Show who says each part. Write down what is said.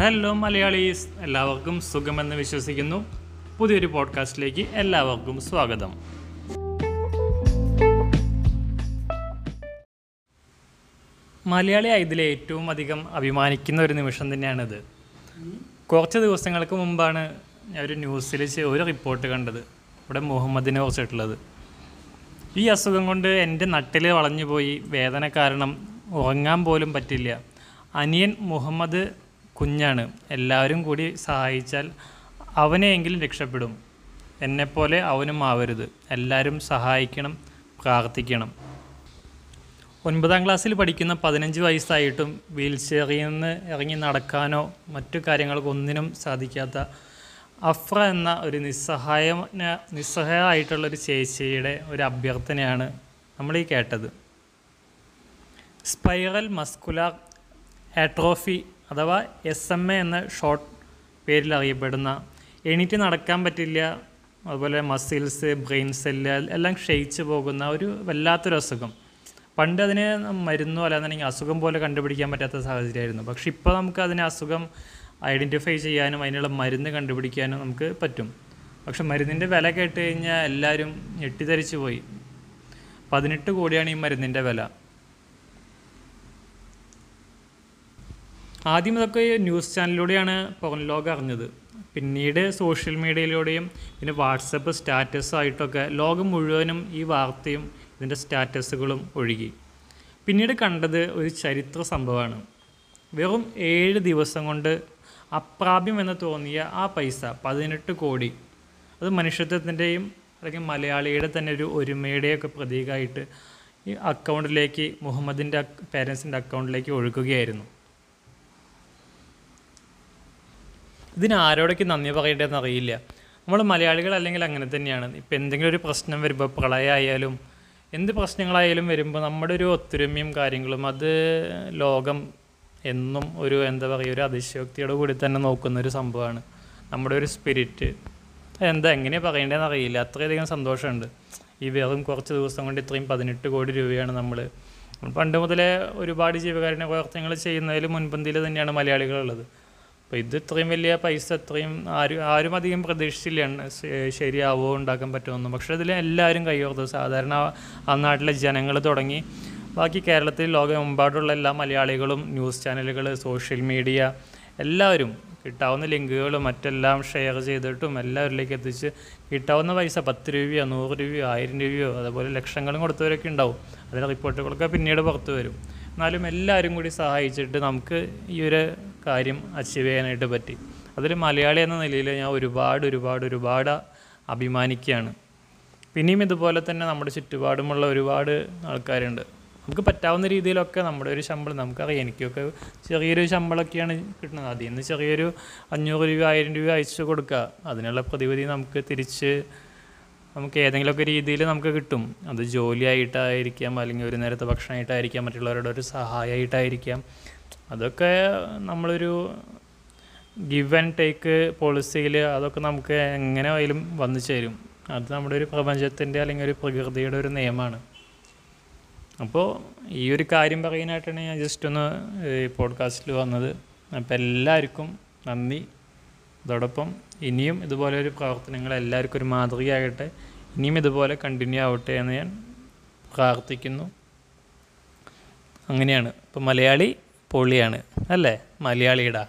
Speaker 1: Hello Malayalees. എല്ലാവർക്കും സുഖമെന്ന് വിശ്വസിക്കുന്നു. പുതിയൊരു പോഡ്കാസ്റ്റിലേക്ക് എല്ലാവർക്കും സ്വാഗതം. മലയാളി ആയതിൽ ഏറ്റവും അധികം അഭിമാനിക്കുന്ന ഒരു നിമിഷം തന്നെയാണിത്. കുറച്ച് ദിവസങ്ങൾക്ക് മുമ്പാണ് ഞാൻ ഒരു ന്യൂസിൽ ഒരു റിപ്പോർട്ട് കണ്ടത്. ഇവിടെ മുഹമ്മദിനെ കുറിച്ചിട്ടുള്ളത്. ഈ അസുഖം കൊണ്ട് എന്റെ നട്ടിൽ വളഞ്ഞു പോയി വേദന കാരണം ഉറങ്ങാൻ പോലും പറ്റില്ല. അനിയൻ മുഹമ്മദ് കുഞ്ഞാണ്. എല്ലാവരും കൂടി സഹായിച്ചാൽ അവനെയെങ്കിലും രക്ഷപ്പെടും. എന്നെപ്പോലെ അവനും ആവരുത്. എല്ലാവരും സഹായിക്കണം പ്രാർത്ഥിക്കണം. ഒൻപതാം ക്ലാസ്സിൽ പഠിക്കുന്ന പതിനഞ്ച് വയസ്സായിട്ടും വീൽ ചെയറിൽ നിന്ന് ഇറങ്ങി നടക്കാനോ മറ്റു കാര്യങ്ങൾക്കൊന്നിനും സാധിക്കാത്ത അഫ്ര എന്ന ഒരു നിസ്സഹായ നിസ്സഹായമായിട്ടുള്ള ഒരു ചേച്ചിയുടെ ഒരു അഭ്യർത്ഥനയാണ് നമ്മൾ ഈ കേട്ടത്. സ്പൈറൽ മസ്കുലാർ ആട്രോഫി അഥവാ എസ് എം എ എന്ന ഷോർട്ട് പേരിൽ അറിയപ്പെടുന്ന എണീറ്റ് നടക്കാൻ പറ്റില്ല അതുപോലെ മസിൽസ് ബ്രെയിൻ സെല്ല് എല്ലാം ക്ഷയിച്ചു പോകുന്ന ഒരു വല്ലാത്തൊരു അസുഖം. പണ്ട് അതിന് മരുന്നോ അല്ലാന്നുണ്ടെങ്കിൽ അസുഖം പോലെ കണ്ടുപിടിക്കാൻ പറ്റാത്ത സാഹചര്യമായിരുന്നു. പക്ഷെ ഇപ്പോൾ നമുക്ക് അതിനെ അസുഖം ഐഡന്റിഫൈ ചെയ്യാനും അതിനുള്ള മരുന്ന് കണ്ടുപിടിക്കാനും നമുക്ക് പറ്റും. പക്ഷെ മരുന്നിന്റെ വില കേട്ട് കഴിഞ്ഞാൽ എല്ലാവരും ഞെട്ടിധരിച്ചു പോയി. പതിനെട്ട് കോടിയാണ് ഈ മരുന്നിന്റെ വില. ആദ്യം ഇതൊക്കെ ന്യൂസ് ചാനലിലൂടെയാണ് പുറം ലോകം അറിഞ്ഞത്. പിന്നീട് സോഷ്യൽ മീഡിയയിലൂടെയും പിന്നെ വാട്സപ്പ് സ്റ്റാറ്റസായിട്ടൊക്കെ ലോകം മുഴുവനും ഈ വാർത്തയും ഇതിന്റെ സ്റ്റാറ്റസുകളും ഒഴുകി. പിന്നീട് കണ്ടത് ഒരു ചരിത്ര സംഭവമാണ്. വെറും ഏഴ് ദിവസം കൊണ്ട് അപ്രാപ്യം എന്ന് തോന്നിയ ആ പൈസ പതിനെട്ട് കോടി. അത് മനുഷ്യത്വത്തിന്റെയും അല്ലെങ്കിൽ മലയാളിയുടെ തന്നെ ഒരു ഒരുമയുടെയൊക്കെ പ്രതീകമായിട്ട് ഈ അക്കൗണ്ടിലേക്ക് മുഹമ്മദിന്റെ പേരൻസിന്റെ അക്കൗണ്ടിലേക്ക് ഒഴുകുകയായിരുന്നു. ഇതിന് ആരോടൊക്കെ നന്ദി പറയേണ്ടതെന്ന് അറിയില്ല. നമ്മൾ മലയാളികൾ അല്ലെങ്കിൽ അങ്ങനെ തന്നെയാണ്. ഇപ്പം എന്തെങ്കിലും ഒരു പ്രശ്നം വരുമ്പോൾ പ്രളയമായാലും എന്ത് പ്രശ്നങ്ങളായാലും വരുമ്പോൾ നമ്മുടെ ഒരു ഒത്തൊരുമയും കാര്യങ്ങളും അത് ലോകം എന്നും ഒരു എന്താ പറയുക ഒരു അതിശയോക്തിയോട് കൂടി തന്നെ നോക്കുന്ന ഒരു സംഭവമാണ്. നമ്മുടെ ഒരു സ്പിരിറ്റ് എന്താ എങ്ങനെയാണ് പറയേണ്ടതെന്ന് അറിയില്ല. അത്രയധികം സന്തോഷമുണ്ട്. ഈ വെറും കുറച്ച് ദിവസം കൊണ്ട് ഇത്രയും പതിനെട്ട് കോടി രൂപയാണ് നമ്മൾ പണ്ട് മുതലേ ഒരുപാട് ജീവകാരുണ്യ പ്രവർത്തനങ്ങൾ ചെയ്യുന്നതിൽ മുൻപന്തിയിൽ തന്നെയാണ് മലയാളികളുള്ളത്. അപ്പോൾ ഇത് ഇത്രയും വലിയ പൈസ ഇത്രയും ആരും ആരും അധികം പ്രതീക്ഷിച്ചില്ല ശരിയാവോ ഉണ്ടാക്കാൻ പറ്റുമെന്നും. പക്ഷേ ഇതിൽ എല്ലാവരും കൈയോർത്തു സാധാരണ ആ നാട്ടിലെ ജനങ്ങൾ തുടങ്ങി. ബാക്കി കേരളത്തിൽ ലോകമെമ്പാടുള്ള എല്ലാ മലയാളികളും ന്യൂസ് ചാനലുകൾ സോഷ്യൽ മീഡിയ എല്ലാവരും കിട്ടാവുന്ന ലിങ്കുകളും മറ്റെല്ലാം ഷെയർ ചെയ്തിട്ടും എല്ലാവരിലേക്ക് എത്തിച്ച് കിട്ടാവുന്ന പൈസ പത്ത് രൂപയോ നൂറ് രൂപയോ ആയിരം രൂപയോ അതുപോലെ ലക്ഷങ്ങളും കൊടുത്തവരൊക്കെ ഉണ്ടാവും. അതിന്റെ റിപ്പോർട്ടുകളൊക്കെ പിന്നീട് പുറത്തു വരും. എന്നാലും എല്ലാവരും കൂടി സഹായിച്ചിട്ട് നമുക്ക് ഈ ഒരു കാര്യം അച്ചീവ് ചെയ്യാനായിട്ട് പറ്റി. അതിൽ മലയാളി എന്ന നിലയിൽ ഞാൻ ഒരുപാട് ഒരുപാട് ഒരുപാട് അഭിമാനിക്കുകയാണ്. പിന്നെയും ഇതുപോലെ തന്നെ നമ്മുടെ ചുറ്റുപാടുമുള്ള ഒരുപാട് ആൾക്കാരുണ്ട്. നമുക്ക് പറ്റാവുന്ന രീതിയിലൊക്കെ നമ്മുടെ ഒരു ശമ്പളം നമുക്കറിയാം. എനിക്കൊക്കെ ചെറിയൊരു ശമ്പളമൊക്കെയാണ് കിട്ടുന്നത്. അതിൽ നിന്ന് ചെറിയൊരു അഞ്ഞൂറ് രൂപ ആയിരം രൂപ അയച്ചു കൊടുക്കുക. അതിനുള്ള പ്രതിവിധി നമുക്ക് തിരിച്ച് നമുക്ക് ഏതെങ്കിലുമൊക്കെ രീതിയിൽ നമുക്ക് കിട്ടും. അത് ജോലിയായിട്ടായിരിക്കാം അല്ലെങ്കിൽ ഒരു നേരത്തെ ഭക്ഷണമായിട്ടായിരിക്കാം മറ്റുള്ളവരുടെ ഒരു സഹായമായിട്ടായിരിക്കാം. അതൊക്കെ നമ്മളൊരു ഗിവ് ആൻഡ് ടേക്ക് പോളിസിയിൽ അതൊക്കെ നമുക്ക് എങ്ങനെ ആയാലും വന്നു ചേരും. അത് നമ്മുടെ ഒരു പ്രപഞ്ചത്തിന്റെ അല്ലെങ്കിൽ ഒരു പ്രകൃതിയുടെ ഒരു നിയമമാണ്. അപ്പോൾ ഈ ഒരു കാര്യം പറയാനായിട്ടാണ് ഞാൻ ജസ്റ്റ് ഒന്ന് ഈ പോഡ്കാസ്റ്റിൽ വന്നത്. അപ്പോൾ എല്ലാവർക്കും നന്ദി. അതോടൊപ്പം ഇനിയും ഇതുപോലെ ഒരു പ്രവർത്തനങ്ങൾ എല്ലാവർക്കും ഒരു മാതൃകയാകട്ടെ. ഇനിയും ഇതുപോലെ കണ്ടിന്യൂ ആവട്ടെ എന്ന് ഞാൻ പ്രാർത്ഥിക്കുന്നു. അങ്ങനെയാണ്. ഇപ്പോൾ മലയാളി പൊളിയാണ്. അല്ലേ? മലയാളിയുടെ.